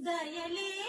దయలేని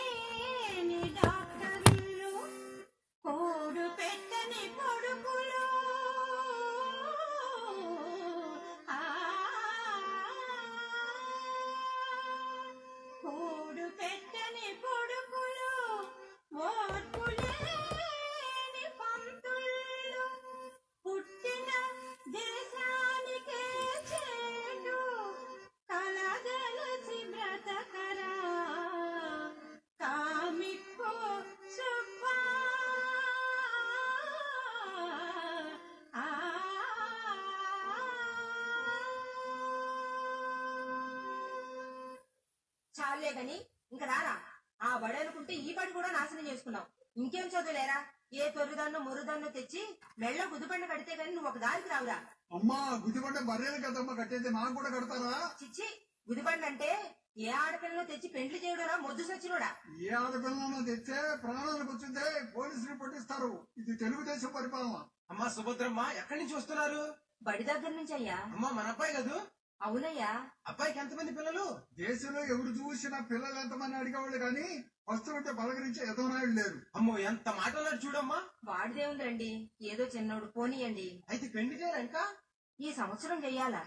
చాలే గని ఇంక రారా ఆ బడి అనుకుంటే ఈ బడి కూడా నాశనం చేసుకున్నావు. ఇంకేం చదువులేరా? ఏ తొర్రుదాన్నో మురుదాన్నో తెచ్చి మెళ్ళ గుదిబండ కడితే గాని నువ్వు ఒక దారికి రావురా. అమ్మా గుదిబండ బర్రెలు కదమ్మా కట్టేది నాకు కూడా కడతారా? చిచ్చి గుదిబండ అంటే ఏ ఆడపిల్లలో తెచ్చి పెండ్లి చేయడురా మొద్దు సచ్చినోడా? ఏ ఆడపిల్లను తెచ్చే ప్రాణాలకు వచ్చిందే పోలీసులు పట్టిస్తారు. ఇది తెలుగుదేశం పరిపాలన. అమ్మా సుభద్రమ్మ ఎక్కడి నుంచి వస్తున్నారు? బడి దగ్గర నుంచి అయ్యా అమ్మా మన అబ్బాయి కదూ? అవునయ్యా. అబ్బాయికి ఎంతమంది పిల్లలు? దేశంలో ఎవరు చూసినా పిల్లలు ఎంతమంది అడిగేవాళ్ళు కానీ వస్తుంటే పలకరించే ఎదవనాయుడు లేరు. అమ్మో ఎంత మాటలాడు చూడమ్మా. వాడిదేముందండి? ఏదో చిన్నోడు పోనీయండి. అయితే పెళ్ళి చేయరా ఇంకా? ఈ సంవత్సరం చెయ్యాలా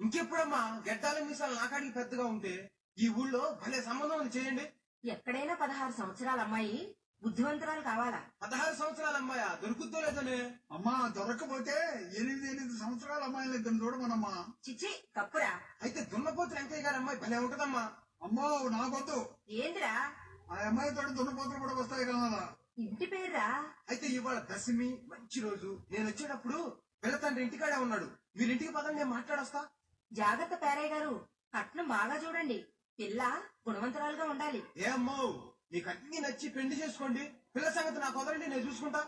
ఇంకెప్పుడమ్మా? గడ్డాల మీసాలు నాకాడికి పెద్దగా ఉంటే ఈ ఊళ్ళో భలే సంబంధం ఉంది చేయండి. ఎక్కడైనా పదహారు సంవత్సరాల అమ్మాయి బుద్ధివంతురాలు కావాలా? పదహారు సంవత్సరాల అమ్మాయా? దొరుకుద్దో లేదనే? అమ్మా దొరకకపోతే ఎనిమిది ఎనిమిది సంవత్సరాల అమ్మాయిలు ఇద్దరు చూడమనమ్మా. చిచ్చి కప్పురా అయితే దున్నపోతు వెంకయ్య గారు అమ్మాయి భలే ఉంటదమ్మా. అమ్మో నాకొద్దు. ఏందిరా? ఆ అమ్మాయితో దున్నపోతులు కూడా వస్తాయి కదా ఇంటి పేర్రా? అయితే ఇవాళ దశమి మంచి రోజు. నేను వచ్చేటప్పుడు పిల్ల తండ్రి ఇంటికాడే ఉన్నాడు. మీరింటికి పదండి నేను మాట్లాడొస్తా. జాగ్రత్త పేరయ్య గారు. కట్నం బాగా చూడండి. పిల్ల గుణవంతురాలుగా ఉండాలి. ఏ అమ్మో నీకు అన్ని నచ్చి పెళ్ళి చేసుకోండి. పిల్ల సంగతి నాకు వదలండి నేను చూసుకుంటా.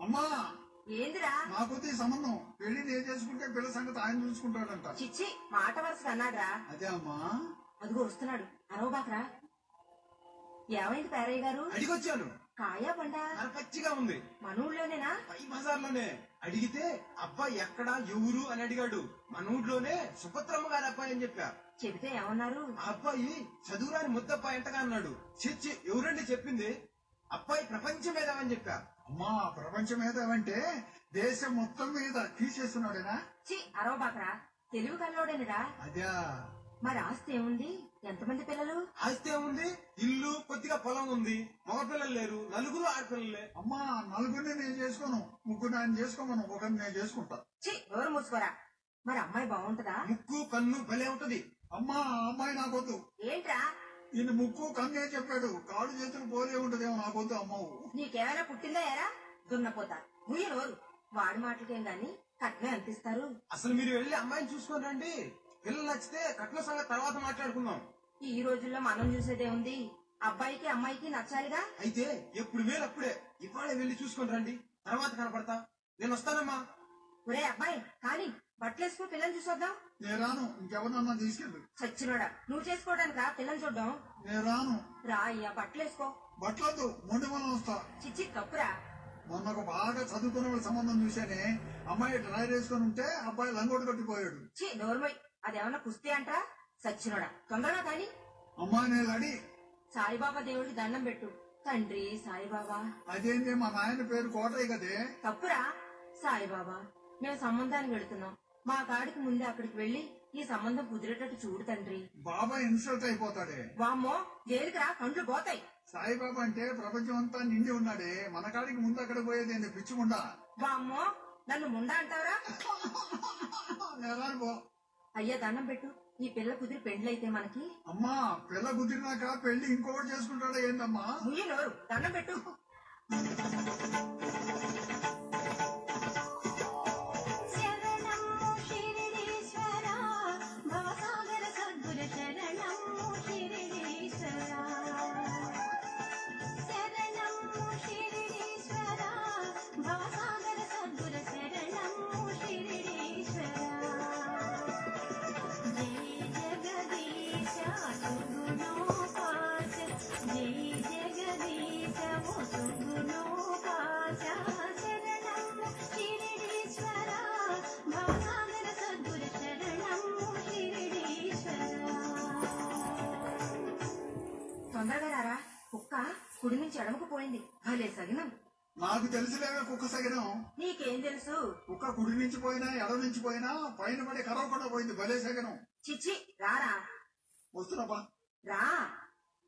అమ్మా ఏందిరా? నాకొద్దు ఈ సంబంధం. పెళ్ళి నేను చేసుకుంటే పిల్ల సంగతి ఆయన చూసుకుంటాడంట. చిచ్చి మాట వరుస అన్నాడ్రా. అదే అమ్మా. అదిగో వస్తున్నాడు. అరవబాకరా. ఏమైంది పేరయ్య గారు? అడిగొచ్చాను. కాయా పండా పచ్చిగా ఉంది. మన ఊళ్ళోనేనా పై బజార్లోనే అడిగితే అబ్బాయి ఎక్కడా ఎవరు అని అడిగాడు. మన ఊళ్ళోనే సుభద్రమ్మ గారి అబ్బాయి అని చెప్పా. చెబితే ఏమన్నారు? అబ్బాయి చదువురాని ముద్దబ్బాయి ఎంతగా అన్నాడు. చిచ్చి ఎవరండి చెప్పింది? అబ్బాయి ప్రపంచం మేధావని చెప్పా. అమ్మా ప్రపంచం ఏమంటే దేశం మొత్తం మీద తీసేస్తున్నాడేనా? చి అరవబాకరా తెలుగు కల్లోడేనరా అదే. మరి ఆస్తి ఏముంది? ఎంతమంది పిల్లలు? ఆస్తి ఉంది ఇల్లు కొద్దిగా పొలం ఉంది. మగపిల్లలు లేరు నలుగురు ఆడపిల్లలే. అమ్మా నలుగురిని నేను చేసుకోను. ముగ్గురు ఆయన చేసుకోమను ఒకరిని నేను చేసుకుంటా. చి ఎవరు మూసుకోరా. మరి అమ్మాయి బాగుంటదా? ముక్కు కన్ను భలే ఉంటది. అమ్మా అమ్మాయి నాకొద్దు ఏంట్రా? ఈయన ముక్కు కన్నే చెప్పాడు. కాళ్ళు చేతులు పోలే ఉంటదేమో నాకొద్దు అమ్మవు. నీకేమైనా పుట్టిందా ఎరా దున్నపోతా. ముయ్య నోరు. వాడి మాటలకేం గాని కట్నం ఎంత ఇస్తారు అసలు మీరు వెళ్ళి అమ్మాయిని చూసుకొని రండి. పిల్లలు నచ్చితే కట్న సంగతి తర్వాత మాట్లాడుకుందాం. ఈ రోజుల్లో మనం చూసేదే ఉంది. అబ్బాయికి అమ్మాయికి నచ్చాలిగా? అయితే ఎప్పుడు మేలు అప్పుడే ఇవాళ వెళ్ళి చూసుకొని రండి. తర్వాత కనపడతా. నేను వస్తానమ్మా. ఒరే అబ్బాయి కానీ బట్టలేసుకో పిల్లలు చూసొద్దాం. నేను రాను ఇంకెవరన్నా తీసుకెళ్ళు. చచ్చినోడా. నువ్వు చేసుకోవడానికా? పిల్లలు చూద్దాం నేను రాను. రా అయ్యా బట్టలేసుకో బట్టలొద్దు మొండి మనం వస్తా. చిచ్చి కప్పురా మొన్న ఒక బాగా చదువుకున్న వాళ్ళ సంబంధం చూశానే అమ్మాయి డ్రైర్ వేసుకొని ఉంటే అబ్బాయి లంగోటు కట్టిపోయాడు. చి నోర్మై. అదేమన్నా కుస్తీ అంటరా? సచ్చినోడా తొందరగా కానీ. అమ్మాయి నేను అడి సాయిబాబా దేవుడికి దండం పెట్టు. తండ్రి సాయిబాబా. అదేంటి మా నాయన పేరు కోటయ్య కదే? తప్పురా. సాయిబాబా మేము సంబంధానికి వెళుతున్నాం. మా కాడికి ముందే అక్కడికి వెళ్ళి ఈ సంబంధం కుదిరేటట్టు చూడు తండ్రి. బాబా ఇన్సల్ట్ అయిపోతాడే. వామ్మో దేనికిరా? కండ్లు పోతాయి. సాయిబాబా అంటే ప్రపంచం అంతా నిండి ఉన్నాడే. మన కాడికి ముందు అక్కడ పోయేది ఏంది? పిచ్చిముండా వామ్మో నన్ను ముండా అంటావురా? పో. అయ్యా దండం పెట్టు. ఈ పిల్ల కుదిరి పెండ్లైతే మనకి. అమ్మా పిల్ల కుదిరినాక పెళ్ళి ఇంకొకటి చేసుకుంటాడా ముయ్యి నోరు. దండం పెట్టు. శరణము శిరిడీశ్వర తొందరగా ఎడమకు పోయింది. భలే సగినం. నాకు తెలిసిలేవే కుక్క సగినం. నీకేం తెలుసు? కుక్క కుడి నుంచి పోయినా ఎడ నుంచి పోయినా పైన పడి కరవకుండా పోయింది. భలే సగినం. చిచ్చి రారా. వస్తున్నప్పా రా.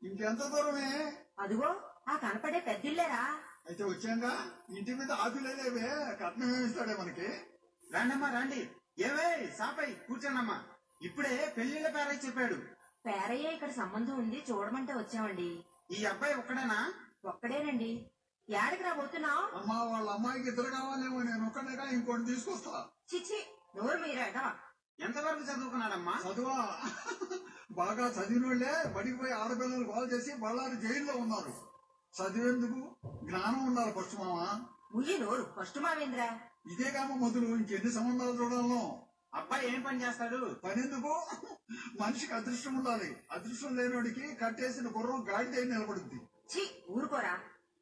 ఇంకెంత దూరమే? అదుగో ఆ కనపడే పెద్దిల్లేరా అయితే వచ్చాక ఇంటి మీద ఆకులేవే కట్నం ఏమిస్తాడే మనకి? రాండమ్మా రండి. ఏవే సాపై కూర్చోనమ్మా ఇప్పుడే పెళ్ళిళ్ళ పేరై చెప్పాడు. పేరయ్య ఇక్కడ సంబంధం ఉంది చూడమంటే వచ్చామండి. ఈ అబ్బాయి ఒక్కడేనా? ఒక్కడేనండి. ఏడకి రాబోతున్నావు అమ్మా వాళ్ళ అమ్మాయికి ఇద్దరు కావాలేమో నేను ఒక్కడేగా ఇంకోటి తీసుకొస్తా. చిచ్చి నోరు మీరేటవా ఎంతవరకు చదువుకున్నాడమ్మా? చదువా? బాగా చదివినోళ్ళే బడికి పోయి ఆడపిల్లలు కాల్ చేసి బళ్ళారి జైల్లో ఉన్నారు. చదివేందుకు జ్ఞానం ఉండాలి ఫస్ట్ మామ. ఉయ్యి నోరు. ఫస్ట్ మావేంద్రా? ఇదే కామ మొదలు. ఇంకెన్ని సంబంధాలు చూడాలో అబ్బాయి ఏం పని చేస్తాడు? పనెందుకు? మనిషికి అదృష్టం ఉండాలి. అదృష్టం లేనివాడికి కట్టేసిన గుర్రం గాడిదై నిలబడుద్ది. చి ఊరుకోరా.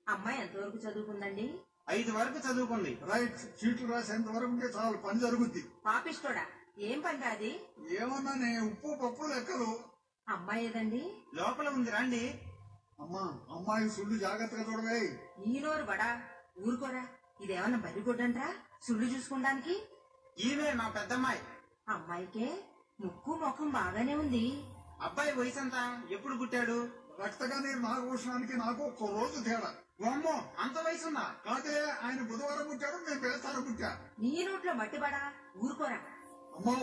అమ్మాయి ఎంతవరకు చదువుకుందండి? ఐదు వరకు చదువుకుంది. రైట్ చీట్లు రాసేంత వరకు ఉంటే చాలు పని జరుగుద్ది. పాపిస్తోడా ఏం పని రాది ఏమన్నానే ఉప్పు పప్పు లెక్కలు. అమ్మాయి ఏదండి? లోపల ఉంది రండి. అమ్మా అమ్మాయి సుళ్ళు జాగ్రత్తగా చూడవే. ఈ నోరు బడా ఊరుకోరా. ఇదేమన్నా బరిగొడ్డంట్రా సుళ్ళు చూసుకోవడానికి ఈమె మా పెద్దమ్మాయి. అమ్మాయికే ముక్కు ముఖం బాగానే ఉంది. అబ్బాయి వయసు ఎంత ఎప్పుడు పుట్టాడు? రక్తగా నీరు నాగభూషణానికి నాకు ఒక్క రోజు తేడా. అమ్మో అంత వయసు ఉందా కాదే ఆయన బుధవారం పుట్టాడు నేను బేస్తారం పుట్టా. నీ నోట్లో మట్టి బడా ఊరుకోరా. అమ్మో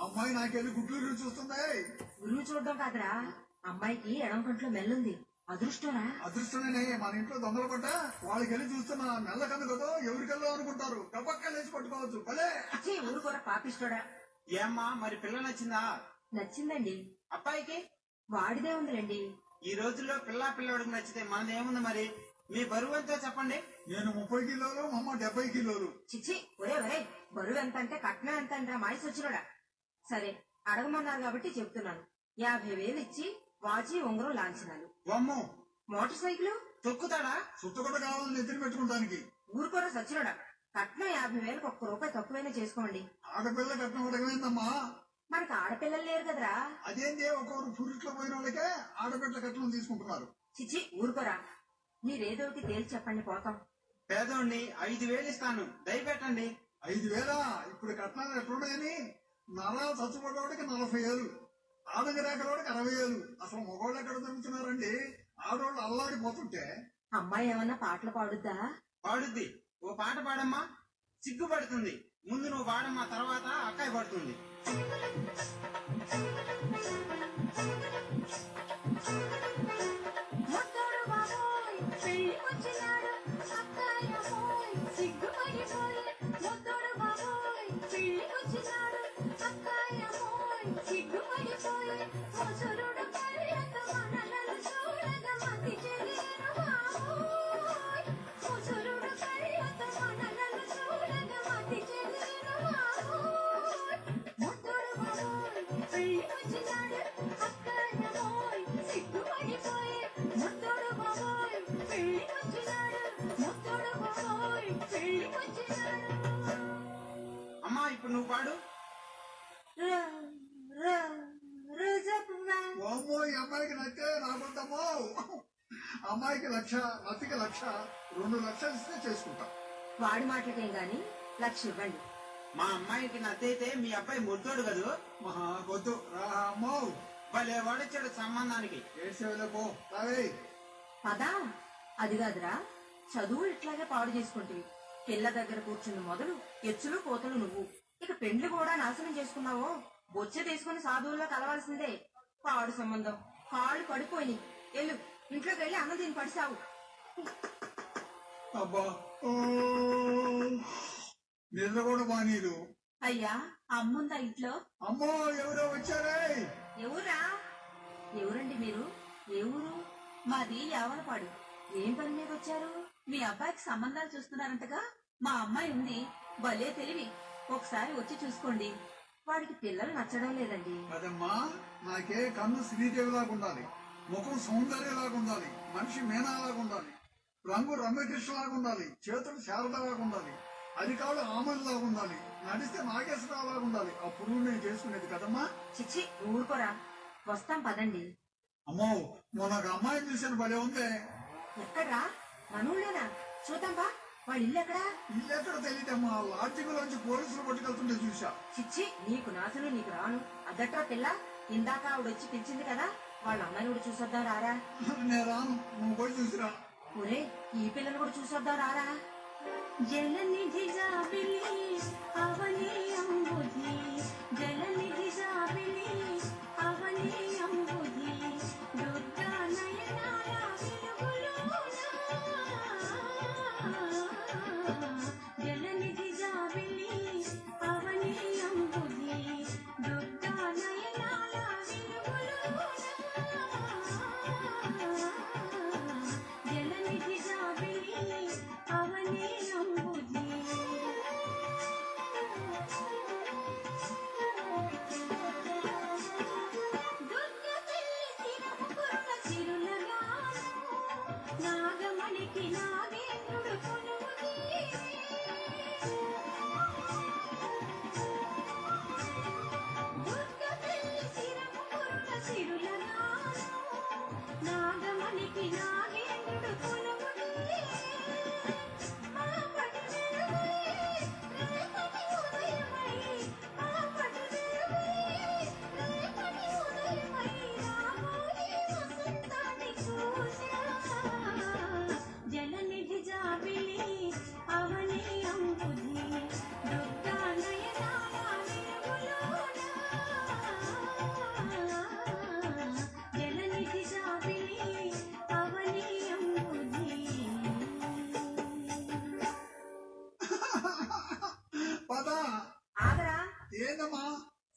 ఆ అమ్మాయి నాకెళ్ళి గుడ్లు రుచి చూస్తుంది? గురువు చూడడం కాదురా. అమ్మాయికి ఎడం కంట్లో మెల్లుంది. అదృష్టంరా అదృష్టమేనే మన ఇంట్లో దొంగలు పట్ట వాళ్ళకి వెళ్ళి చూస్తున్నా మెల్ల కన్ను కదా ఎవరికెళ్ళో అనుకుంటారు. గబక్క లేచి పట్టుకోవచ్చు. భలే ఛీ, ఊరుకోరా పాపిస్తోడా ఏమ్మా మరి పిల్ల నచ్చిందా? నచ్చిందండి. అబ్బాయికి? వాడిదే ఉందిలేండి. ఈ రోజుల్లో పిల్లా పిల్లడికి నచ్చితే మనదేముంది మరి? మీ బరువు ఎంతో చెప్పండి. నేను ముప్పై కిలోలు మా అమ్మ డెబ్బై కిలోలు. చిచ్చి ఒరే ఒరే బరువు ఎంత అంటే కట్నం ఎంత అంటరా మాయసి వచ్చినోడా సరే అడగమన్నారు కాబట్టి చెప్తున్నాను. యాభై వేలు ఇచ్చి వాచి ఉంగరం లాంఛనాలు. అమ్మో మోటార్ సైకిల్? తొక్కుతాడా? సుత్తకొట్ట కావాలని నెత్తిన పెట్టుకుంటానికి. ఊరుకోరా సచ్చినోడా కట్నం యాభై వేలకు ఒక్క రూపాయి తక్కువైనా చేసుకోండి ఆడపిల్ల కట్నం అడగమైందమ్మా మనకు ఆడపిల్లలు లేరు కదరా. అదేంటి ఒక్కొక్కరు పురుట్లో పోయిన వాళ్ళకే ఆడపిల్ల కట్నం తీసుకుంటున్నారు. చిచ్చి ఊరుకోరా. మీరేదో ఒకటి తేల్చి చెప్పండి పోతాం. పేదోడిని ఐదు వేలు ఇస్తాను. దయపెట్టండి. ఐదు వేల? ఇప్పుడు కట్నాలు ఎట్లున్నాయని? నరాలు చచ్చిపోయేవాడికి నలభై ఏళ్ళు. ఆడంగరేకలవాడికి అరవై ఏళ్ళు అసలు మగవాళ్ళు ఎక్కడ దొరుకుతున్నారండి? ఆడవాళ్ళు అల్లాడిపోతుంటే అమ్మాయి ఏమన్నా పాటలు పాడుద్దా? పాడుద్ది. ఓ పాట పాడమ్మా. సిగ్గుపడుతుంది. ముందు నువ్వు పాడమ్మా తర్వాత అక్కాయి పడుతుంది. అమ్మాయికి లక్ష నతికి లక్ష రెండు లక్షలు ఇస్తే చేసుకుంటా. వాడి మాటలకేం గాని లక్ష ఇవ్వండి. మా అమ్మాయికి నచ్చైతే మీ అబ్బాయి ముద్దోడు కదూ? మహా వద్దు రా అమ్మో. భలే వాడొచ్చాడు సంబంధానికి. ఏడ్చేవేలే పో. రావే. పదా. అది కాదురా. చదువు ఇట్లాగే పాడు చేసుకుంటే పిల్ల దగ్గర కూర్చుని మొదలు ఎచ్చులు కోతలు నువ్వు. ఇక పెండ్లి కూడా నాశనం చేసుకున్నావో? బొచ్చ తీసుకుని సాధువుల్లో కలవాల్సిందే. పాడు సంబంధం. కాళ్ళు పడిపోయి ఎల్లు ఇంట్లోకి వెళ్ళి అన్నం తిని పడిసావు అబ్బా. నిద్ర కూడా బానీరు అయ్యా అమ్ముందా ఇంట్లో? అమ్మో ఎవరో వచ్చారే? ఎవరా? ఎవరండి మీరు? ఏ ఊరు? మాది యావలపాడు. ఏం పని మీద వచ్చారు? మీ అబ్బాయికి సంబంధాలు చూస్తున్నారంటగా? మా అమ్మాయి ఉంది. భలే తెలివి. ఒకసారి వచ్చి చూసుకోండి. వాడికి పిల్లలు నచ్చడం లేదండి. అదమ్మా నాకే కన్ను శ్రీదేవిలాగా ఉండాలి ముఖం సౌందర్యలాగా ఉండాలి మనిషి మీనాలాగా ఉండాలి రంగు రమ్యకృష్ణలాగా ఉండాలి చేతులు శారదలాగా ఉండాలి అరికాళ్ళు ఆమెలాగా ఉండాలి నడిస్తే నాగేశ్వరరావులాగా ఉండాలి. అప్పుడు నేను చేసుకునేది కదమ్మా? చిచ్చి ఊరుకోరా. వస్తాం పదండి. అమ్మో మొన్న ఒక అమ్మాయిని చూశాను భలే ఉందే. ఎక్కడ్రా? మనూళ్ళోనా? చూద్దాం బా. వాళ్ళ ఇల్లు ఎక్కడా? ఇల్లు ఎక్కడ తెలియదమ్మా లాడ్జింగ్లోంచి పోలీసులు పట్టుకెళ్తుంటే చూసా చిచ్చి నీకు నాశనం నీకు రాను. అదట్రా పిల్ల? ఇందాక ఆవిడ వచ్చి పిలిచింది కదా. వాళ్ళ అమ్మాయిని కూడా చూసొద్దాం రారా? నేను రాను. నువ్వు పోయి చూసిరా. ఒరే ఈ పిల్లని కూడా చూసొద్దాం రారా? జలనిధి జాబిలి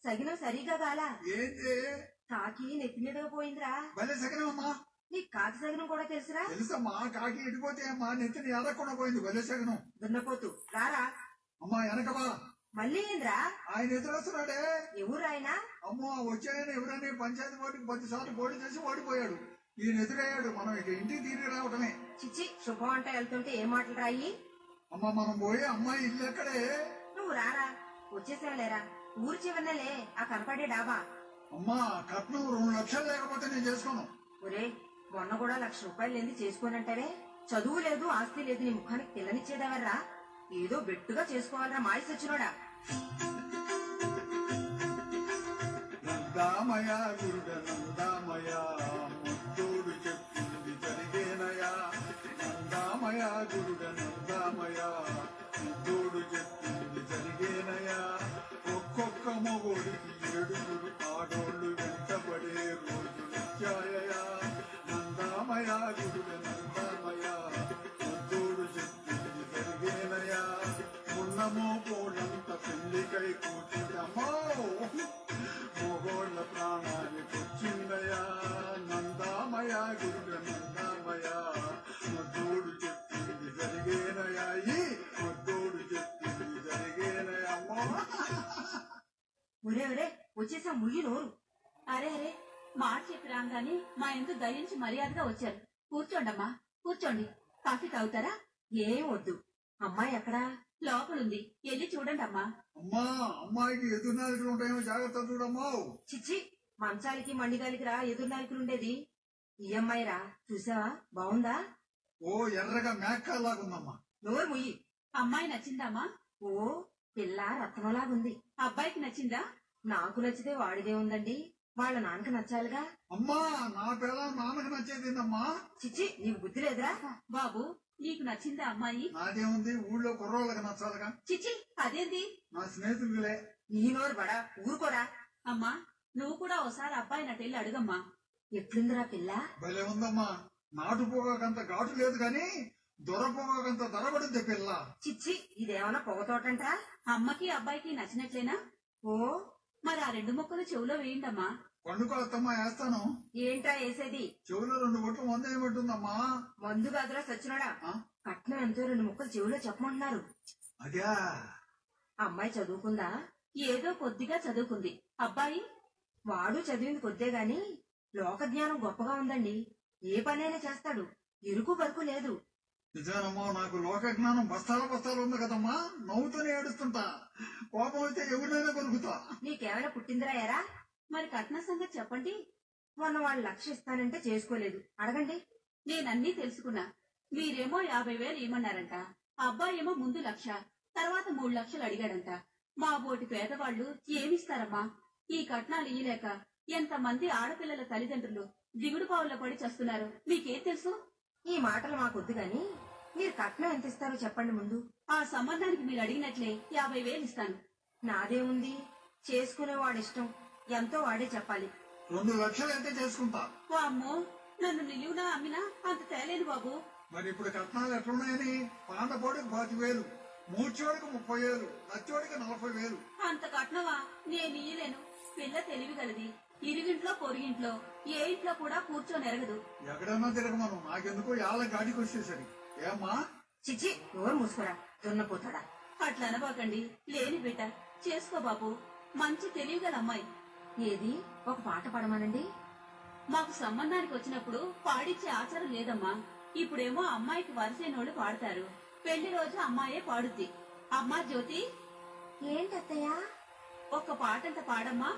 సగినం సరిగా గాలా ఏంటి? కాకి నెత్తి మీదగా పోయిందిరా. భలే సగనమ్మా? నీ కాకి సగినం కూడా తెలుసురా? తెలుసమ్మా కాకి ఇటుపోతే అమ్మా నెత్తిని ఎర్రకుండా పోయింది భలే సగనం. దున్నపోతు. రారా. అమ్మా వెనకబా మళ్ళీ ఏంద్రా? ఆయన ఎదురొస్తున్నాడే ఎవరు ఆయన? అమ్మో వచ్చాయని ఎవరైనా పంచాయతీ పోటీకి పది సార్లు పోటీ చేసి ఓడిపోయాడు. ఈయన ఎదురయ్యాడు మనం ఇక ఇంటికి తిరిగి రావటమే. చిచ్చి శుభం అంటే వెళ్తుంటే ఏం మాటలు రాయి? అమ్మ మనం పోయి అమ్మాయి ఇల్లు ఎక్కడే? నువ్వు రారా వచ్చేసేవలేరా. ఊరు చివరినలే ఆ కనపడే డాబా. అమ్మా కట్నం రెండు లక్షలు లేకపోతే నేను చేసుకోను. ఒరే మొన్న కూడా లక్ష రూపాయలు లేని చేసుకోనంటావే? చదువు లేదు ఆస్తి లేదు నీ ముఖానికి పిల్లనిచ్చేదెవర్రా ఏదో బెట్టుగా చేసుకోవాలరా మాయసి వచ్చినోడా? నందామయ గురుడ ఒక్కొక్క మొగోడికి ఏడుగురు ఆడోళ్ళు వెంటబడే రోజు నిత్యాయయా నందామయ గురుడ వచ్చేసా ముయ్యి నోరు. అరే అరే మాట చెప్పి రాగానే మా ఎందు దయించి మర్యాదగా వచ్చారు. కూర్చోండమ్మా కూర్చోండి. కాఫీ తాగుతారా? ఏం వద్దు. అమ్మాయి ఎక్కడా లోపలుంది. వెళ్ళి చూడండి అమ్మా అమ్మా అమ్మాయికి ఎదురునాలుగులు ఉంటాయేమో జాగ్రత్త చూడమ్మో. చిచ్చి మంచాలకి మండిగాలికి రా ఎదురు నాలుకలుండేది ఈ అమ్మాయి రా చూసావా? బాగుందా? ఓ ఎర్రగా మేక్కలాగుందమ్మా నోరు ముయ్యి. అమ్మాయి నచ్చిందమ్మా? ఓ పిల్ల రత్నంలాగుంది అబ్బాయికి నచ్చిందా? నాకు నచ్చితే వాడిదే ఉందండి. వాళ్ళ నాన్నకి నచ్చాలిగా? అమ్మా నా పిల్ల నాన్నకు నచ్చేదిందమ్మా చిచ్చి నీకు బుద్ధి లేదురా. బాబు నీకు నచ్చిందా అమ్మాయి. నాదేముంది ఊళ్ళో కుర్రోళ్ళకి నచ్చాలిగా? చిచి అదేంది? నా స్నేహితులే నీ నోరు బడా ఊరుకోరా. అమ్మా నువ్వు కూడా ఒకసారి అబ్బాయి నటెళ్ళి అడుగమ్మా. ఎట్లుందిరా పిల్ల? భలే ఉందమ్మా. నాటు పొగాకంత ఘాటు లేదు గాని దొర పొగాకంత ధరబడింది పిల్ల. చిచ్చి ఇదేమన్నా పొగతోటంట్రా అమ్మకి అబ్బాయికి నచ్చినట్లేనా? ఓ మరి ఆ రెండు మొక్కలు చెవులో వేయండమ్మా. పండుగ అత్తమ్మ వేస్తాను. ఏంట్రా వేసేది? చెవులో రెండు బొట్లు వంద ఏమిటుందమ్మా మందు కాదురా సచ్చినోడా? కట్నం ఎంతో రెండు ముక్కలు చెవిలో చెప్పమంటున్నారు. అదే. అమ్మాయి చదువుకుందా? ఏదో కొద్దిగా చదువుకుంది. అబ్బాయి వాడు చదివింది కొద్దే గాని లోక జ్ఞానం గొప్పగా ఉందండి. ఏ పనైనా చేస్తాడు. ఇరుకు బరుకు లేదు. నిజానమ్మా నాకు లోక జ్ఞానం బస్తాల బస్తాలు ఉంది కదమ్మా. నవ్వుతూనే ఏడుస్తుంటా. కోపం అయితే ఎవరినైనా కొనుకుతా నీకేమైనా పుట్టిందిరా ఎరా? మరి కట్న సంగతి చెప్పండి. మొన్న వాళ్ళు లక్ష ఇస్తానంటే చేసుకోలేదు. అడగండి. నేనన్నీ తెలుసుకున్నా. మీరేమో యాభై వేలు ఇమ్మన్నారంట అబ్బాయేమో ముందు లక్ష తర్వాత మూడు లక్షలు అడిగాడంట. మా బోటి పేదవాళ్ళు ఏమిస్తారమ్మా? ఈ కట్నాలు ఇయ్యలేక ఎంతమంది ఆడపిల్లల తల్లిదండ్రులు దిగుడు పావుల్లో పడి చస్తున్నారు? మీకేం తెలుసు? ఈ మాటలు మాకొద్దు గాని మీరు కట్నం ఎంత ఇస్తారో చెప్పండి ముందు. ఆ సంబంధానికి మీరు అడిగినట్లే యాభై వేలు ఇస్తాను. నాదేముంది చేసుకునే వాడిష్టం. ఎంతో వాడే చెప్పాలి. రెండు లక్షలు అయితే చేసుకుంటా. వామ్మో నన్ను నిలువునా అమ్మినా అంత తేలేను బాబు. మరి ఇప్పుడు కట్నాలు ఎట్లున్నాయని? పాండపోడికి పాతి వేలు మూర్చోడికి ముప్పై వేలు నచ్చోడికి నలభై వేలు. అంత కట్నవా నేను ఇయ్యలేను. పిల్ల తెలివి గలది. ఇరుగింట్లో పొరుగింట్లో ఏ ఇంట్లో కూడా కూర్చొని ఎరగదు ఎక్కడన్నా తిరగమను. నాకెందుకో యాళ్ళ గాడికి వచ్చేసరి. ఏమ్మా? చిచ్చి ఎవరు మూసుకురా. దున్నపోతాడా? అట్లా అనబాకండి. లేని బిడ్డ. చేసుకో బాబు. మంచి తెలివిగల అమ్మాయి. ఏది? ఒక పాట పాడమనండి. మాకు సంబంధానికి వచ్చినప్పుడు పాడిచ్చే ఆచారం లేదమ్మా. ఇప్పుడేమో అమ్మాయికి వరసైనోళ్ళు పాడతారు. పెళ్ళి రోజు అమ్మాయే పాడుద్ది. అమ్మా జ్యోతి. ఏంటత్తయ్యా? ఒక్క పాటంత పాడమ్మా.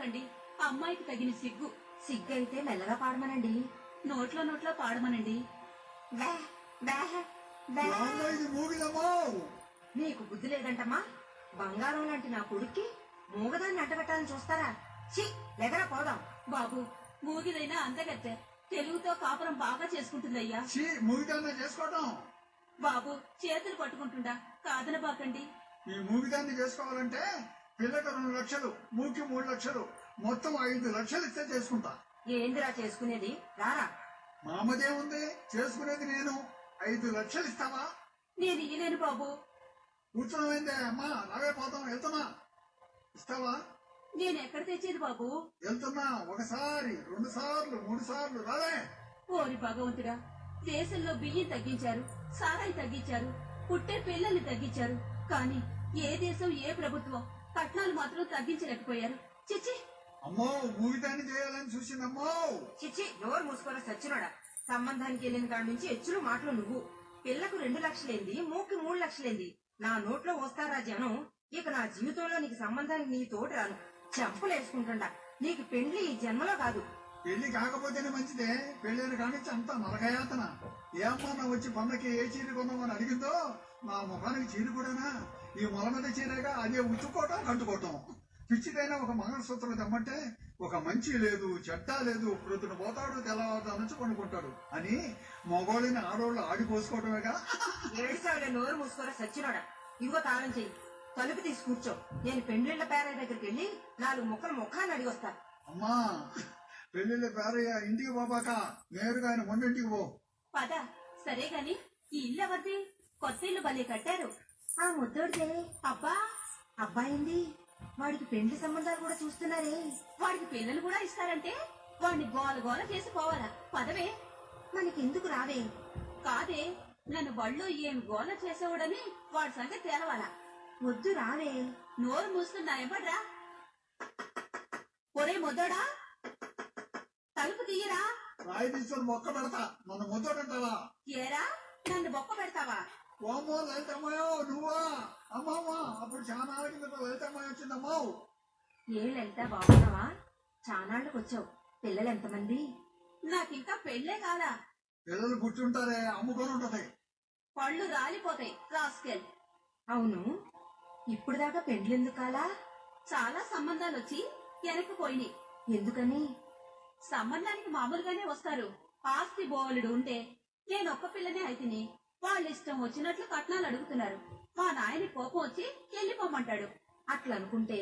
పోమాకండి అమ్మాయికి తగిన సిగ్గు. సిగ్గైతే మెల్లగా పాడమనండి. నోట్లో నోట్లో పాడమనండి. నీకు బుద్ధి లేదంటమ్మా. బంగారం లాంటి నా కొడుక్కి మూగదాన్ని అంటబెట్టాలని చూస్తారా? చి లెగరా పోదాం. బాబు మూగిదైనా అందగత్తె. తెలుగుతో కాపురం బాగా చేసుకుంటుందయ్యా. మూగిదాన్ని చేసుకోవటం. బాబు చేతులు పట్టుకుంటుండా. కాదనబాకండి. ఈ మూగిదాన్ని చేసుకోవాలంటే పిల్లకి రెండు లక్షలు మూకి మూడు లక్షలు మొత్తం ఐదు లక్షలు ఇస్తే చేసుకుంటా. ఏందిరా చేసుకునేది? రారా. మామదేముంది చేసుకునేది నేను. ఐదు లక్షలు ఇస్తావా? నేను ఇయ్యలేను బాబు. కూర్చోమైందే అమ్మా రావే పోతాం వెళ్తున్నా. ఇస్తావా? నేను ఎక్కడ తెచ్చేది బాబు? వెళ్తున్నా ఒకసారి రెండు సార్లు మూడు సార్లు రావే. ఓరి భగవంతుడా దేశంలో బియ్యం తగ్గించారు సారాయి తగ్గించారు పుట్టే పిల్లల్ని తగ్గించారు కానీ ఏ దేశం ఏ ప్రభుత్వం కట్నాలు మాత్రం తగ్గించలేకపోయారు. చిచ్చి! అమ్మో మూగిదాన్ని చేయాలని చూసిందమ్మో! చిచ్చి నోరు మూసుకోరా సచ్చినోడా? సంబంధానికి వెళ్ళిన కాడి నుంచి హెచ్చులు మాటలు నువ్వు. పిల్లకు రెండు లక్షలేంది మూకి మూడు లక్షలేంది. నా నోట్లో వస్తారా జనం ఇక నా జీవితంలో నీకు సంబంధానికి నీ తోటి రాను. చెంపలేసుకుంటుండా నీకు పెండ్లి ఈ జన్మలో కాదు. పెళ్ళి కాకపోతేనే మంచిదే. పెళ్ళైన కానించి అంతా నరకయాతన. ఏ అమ్మా వచ్చి పండకి ఏ చీర కొందామని అడిగిందో నా ముఖానికి చీర కూడానా? ఈ మొల మీద చీరగా అదే ఉతుక్కోవటం కట్టుకోవటం పిచ్చిదైనా ఒక మంగళసూత్రం తెమ్మంటే ఒక మంచి లేదు చెడ్డ లేదు ప్రొద్దున పోతాడు తెల్లవారుతా నుంచి కొనుక్కుంటాడు అని మగోళ్ళని ఆడోళ్ళు ఆడిపోసుకోవటమేగా ఏడుసావులే నోరు మూసుకోరా సచ్చినోడా? ఇదిగో తాళం చెయ్యి. తలుపు తీసి కూర్చో. నేను పెండ్లిళ్ళ పేరయ్య దగ్గరికి వెళ్ళి నాలుగు ముక్కలు ముఖాన్ని అడిగి వస్తా. అమ్మా పెళ్ళిళ్ళ పేరయ్య ఇంటికి పోబాక నేరుగా ఆయన మొండింటికి పో. పద. సరే గాని ఈ ఇల్లు ఎవరిది? కొత్త ఇల్లు భలే కట్టారు. ఆ ముద్దోడితే అబ్బా అబ్బాయింది. వాడికి పెండ్లి సంబంధాలు కూడా చూస్తున్నారే. వాడికి పిల్లలు కూడా ఇస్తారంటే వాడిని గోల గోల చేసి పోవాలా పదవే. మనకెందుకు రావే? కాదే నన్ను బళ్ళు ఏం గోల చేసేవాడని వాడి సంగతి తేలవాలా? వద్దు రావే. నోరు మూస్తున్నా ఎవడ్రా ఒరే మొద్దోడా తలుపు తీయరా? రాయి తీసుకొని మొక్క పెడతా. మన ముద్దోడంటావా ఏరా నన్ను బొక్క పెడతావా? ఓమో లలితమ్మయో నువ్వా అమ్మమ్మ అప్పుడు చాలా కింద లలితమ్మయ్య వచ్చిందమ్మో ఏ లలిత బాగున్నావా? చానాళ్ళకి వచ్చావు. పిల్లలు ఎంతమంది? నాకింకా పెళ్ళే కాలా. పిల్లలు కూర్చుంటారే అమ్ముకొని ఉంటది. పళ్ళు రాలిపోతాయి రాస్కెల్ అవును. ఇప్పుడు దాకా పెండ్లెందుకు కాలా? చాలా సంబంధాలు వచ్చి వెనక్కి పోయినాయి. ఎందుకని? సంబంధానికి మామూలుగానే వస్తారు. ఆస్తి బోలుడు ఉంటే నేను ఒక్క పిల్లనే అయితేని వాళ్ళ ఇష్టం వచ్చినట్లు కట్నాలు అడుగుతున్నారు. మా నాయన కోపం వచ్చి వెళ్ళిపోమంటాడు అట్లా అనుకుంటే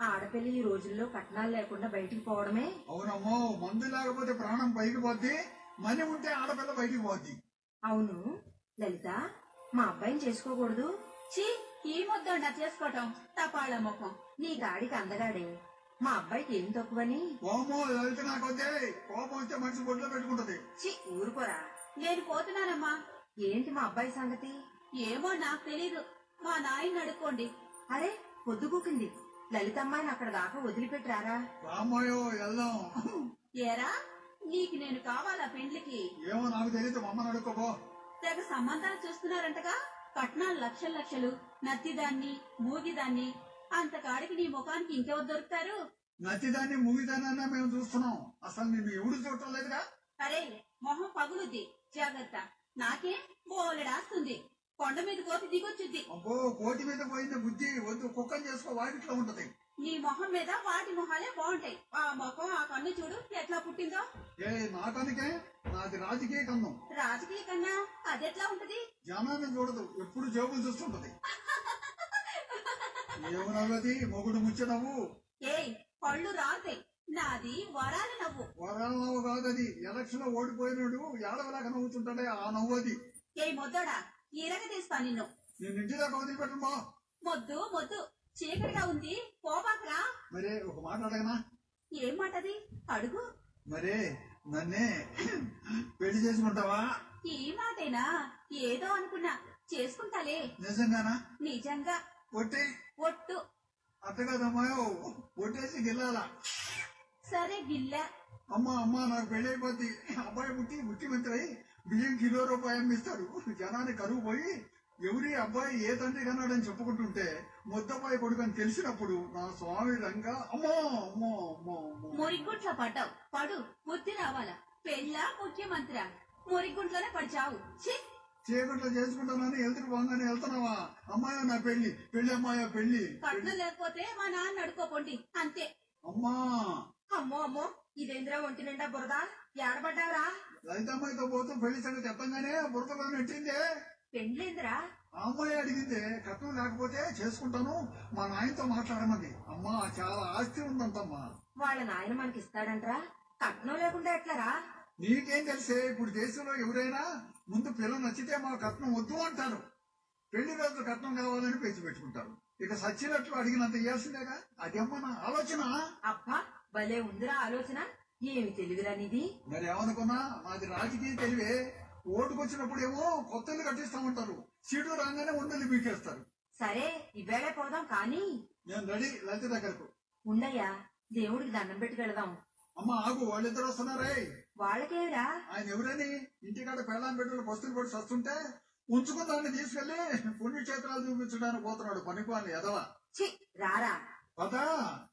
ఆడపిల్ల ఈ రోజుల్లో కట్నాలు లేకుండా బయటికి పోవడమే. అవునమ్మో మందు లేకపోతే ప్రాణం పైకి పోద్ది మనీ ఉంటే ఆడపిల్ల బయటికి పోద్ది. అవును లలిత మా అబ్బాయిని చేసుకోకూడదు. చీ ఈ ముద్దండా చేసుకోవటం. తపాళ ముఖం. నీ గాడికి అందగాడే. మా అబ్బాయికి ఏం తక్కువని? ఓమో లలిత నాకొద్దే కోపం వస్తే మనిషి బొడ్లో పెట్టుకుంటది. చి ఊరుకోరా. నేను పోతున్నానమ్మా. ఏంటి మా అబ్బాయి సంగతి? ఏమో నాకు తెలీదు. మా నాయన్ని అడుక్కోండి. అరే పొద్దుగూకింది లలితమ్మాయిని అక్కడ దాకా వదిలిపెట్టారా? వెళ్దాం. ఏరా నీకు నేను కావాలా పెండ్లికి? ఏమో నాకు తెలియదు మమ్మల్ని అడుక్కోబో తెగ సంబంధాలు చూస్తున్నారంటగా? కట్నాలు లక్షలు లక్షలు. నత్తిదాన్ని మూగిదాన్ని. అంతకాడికి నీ ముఖానికి ఇంకెవరు దొరుకుతారు? నచ్చిదాన్ని ముగిదానన్నా మేము చూస్తున్నాం. అసలు నిన్ను ఎవడు చూడటం లేదుగా? అరే మొహం పగులుద్ది. జాగ్రత్త. నాకే బోలెడాస్తుంది కొండ మీద కోతి దిగొచ్చుద్ది. అబ్బో కోటి మీద పోయింది బుద్ధి వద్దు కుక్కని చేసుకో వాకిట్లో ఉంటది. నీ మొహం మీద వాటి మొహాలే బాగుంటాయి. ఆ ముఖం ఆ కన్ను చూడు ఎట్లా పుట్టిందో. ఏ నాకనికే నాది రాజకీయ కన్నం రాజకీయ కన్నా అదెట్లా ఉంటది? జనాన్ని చూడదు ఎప్పుడు జేబులు చూస్తుంటది. ఏమి నవ్వది మొగుడు ముచ్చ నవ్వు ఏయ్ పళ్ళు రాతాయి నాది వరాల నవ్వు. వరాల నవ్వు కాదది. ఎలక్షన్లో ఓడిపోయినాడు ఏడవలాగా నవ్వుతుంటాడే ఆ నవ్వు అది. ఏయ్ మొద్దోడా? ఈరగ తీస్తా నిన్ను. నేను ఇంటి దాకా వదిలిపెట్టమా మొద్దు మొద్దు. చీకటిగా ఉంది. పోబాకరా? మరే ఒక మాట అడగనా? ఏం మాటది? అడుగు. మరే నన్నే పెళ్ళి చేసుకుంటావా? ఈ మాటేనా? ఏదో అనుకున్నా. చేసుకుంటాలే. నిజంగానా? నిజంగా. ఒట్టి. ఒట్టు. అత్తగదమ్మాయో ఒట్టేసి గిల్లాలా. సరే గిల్లా అమ్మా అమ్మా నాకు పెళ్ళి అయిపోద్ది అబ్బాయి పుట్టి ముఖ్యమంత్రి అయి బియ్యం కిలో రూపాయి అమ్మిస్తాడు జనాన్ని కరువు పోయి ఎవరి అబ్బాయి ఏ తండ్రి కన్నాడని చెప్పుకుంటుంటే ముద్దబ్బాయి కొడుకు అని తెలిసినప్పుడు నా స్వామి రంగా అమ్మో అమ్మో అమ్మో మురిగుంట్లో పడ్డావు. పడు బుద్ధి రావాలా? పెళ్ళా ముఖ్యమంత్రి? మురిగుంట్లోనే పడిచావు. ఛీ! చీకట్లో చేసుకుంటానని వెళ్తురు బాగానే వెళ్తున్నావా? అమ్మాయో నా పెళ్ళి పెళ్ళి అమ్మాయో పెళ్ళి కట్నం లేకపోతే మా నాన్న అడుకోపోండి అంతే. అమ్మా అమ్మో అమ్మో ఇదేంద్రా ఒంటి నిండా బురద? ఏడబడ్డావరా? లలితమ్మాయితో పోతూ పెళ్ళి సంగతి చెప్పంగానే బురదలో నెట్టిందే పెండ్లేందిరా? ఆ అమ్మాయి అడిగిందే కట్నం లేకపోతే చేసుకుంటాను మా నాయనతో మాట్లాడమంది అమ్మా చాలా ఆస్తి ఉందంతమ్మా. వాళ్ళ నాయన మనకి ఇస్తాడంట్రా కట్నం లేకుండా ఎట్లరా? నీకేం తెలిసే ఇప్పుడు దేశంలో ఎవరైనా ముందు పిల్ల నచ్చితే మా కట్నం వద్దు అంటారు. పెళ్ళి రోజు కట్నం కావాలని పెంచి పెట్టుకుంటారు. ఇక సచ్చినట్లు అడిగినంత ఇయ్యాల్సిందేగా? అదేమ్మా నా ఆలోచన. అబ్బా భలే ఉందిరా ఆలోచన? ఏమి తెలివిరా నీది? మరి ఏమనుకున్నా? నాది రాజకీయ తెలివే. ఓటుకొచ్చినప్పుడు ఏమో కొత్త ఇల్లు కట్టిస్తామంటారు. సీటు రాగానే ఉండలు బీకేస్తారు సరే ఇవేళే పోదాం కానీ. నేను రెడీ లలిత దగ్గరకు. ఉండయ్యా దేవుడికి దండం పెట్టి వెళదాం అమ్మ ఆగు వాళ్ళిద్దరు వస్తున్నారే. వాళ్ళకేమిరా ఆయన ఎవరని? ఇంటికాడ పెళ్ళాం బిడ్డలు బస్తులు పడి వస్తుంటే ఉంచుకున్న దాన్ని తీసుకెళ్ళి పుణ్యక్షేత్రాలు చూపించడానికి పోతున్నాడు పనిపాలి ఎదవా ఛీ రారా. పదా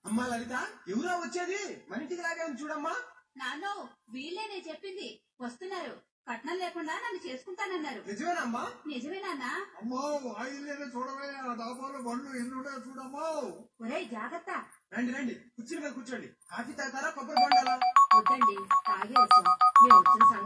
అమ్మా లలిత ఎవరా వచ్చేది? మన ఇంటికి లాగే చూడమ్మా. నాన్నో వీళ్ళే నేను చెప్పింది. వస్తున్నారు. కట్నం లేకుండా నన్ను చేసుకుంటానన్నారు. నిజమేనమ్మా నిజమే నాన్నా. అమ్మో ఆయిల్లేనే చూడవే ఆ డాబాలో బండ్లు ఎన్ని ఉంటాయో చూడమ్మో. ఒరేయ్ జాగ్రత్త. రండి రండి. కుర్చీల మీద కూర్చోండి. కాఫీ తాగుతారా? కొబ్బరి బొండాలా? వద్దండి తాగే వచ్చాం. మేము వచ్చిన సంగతి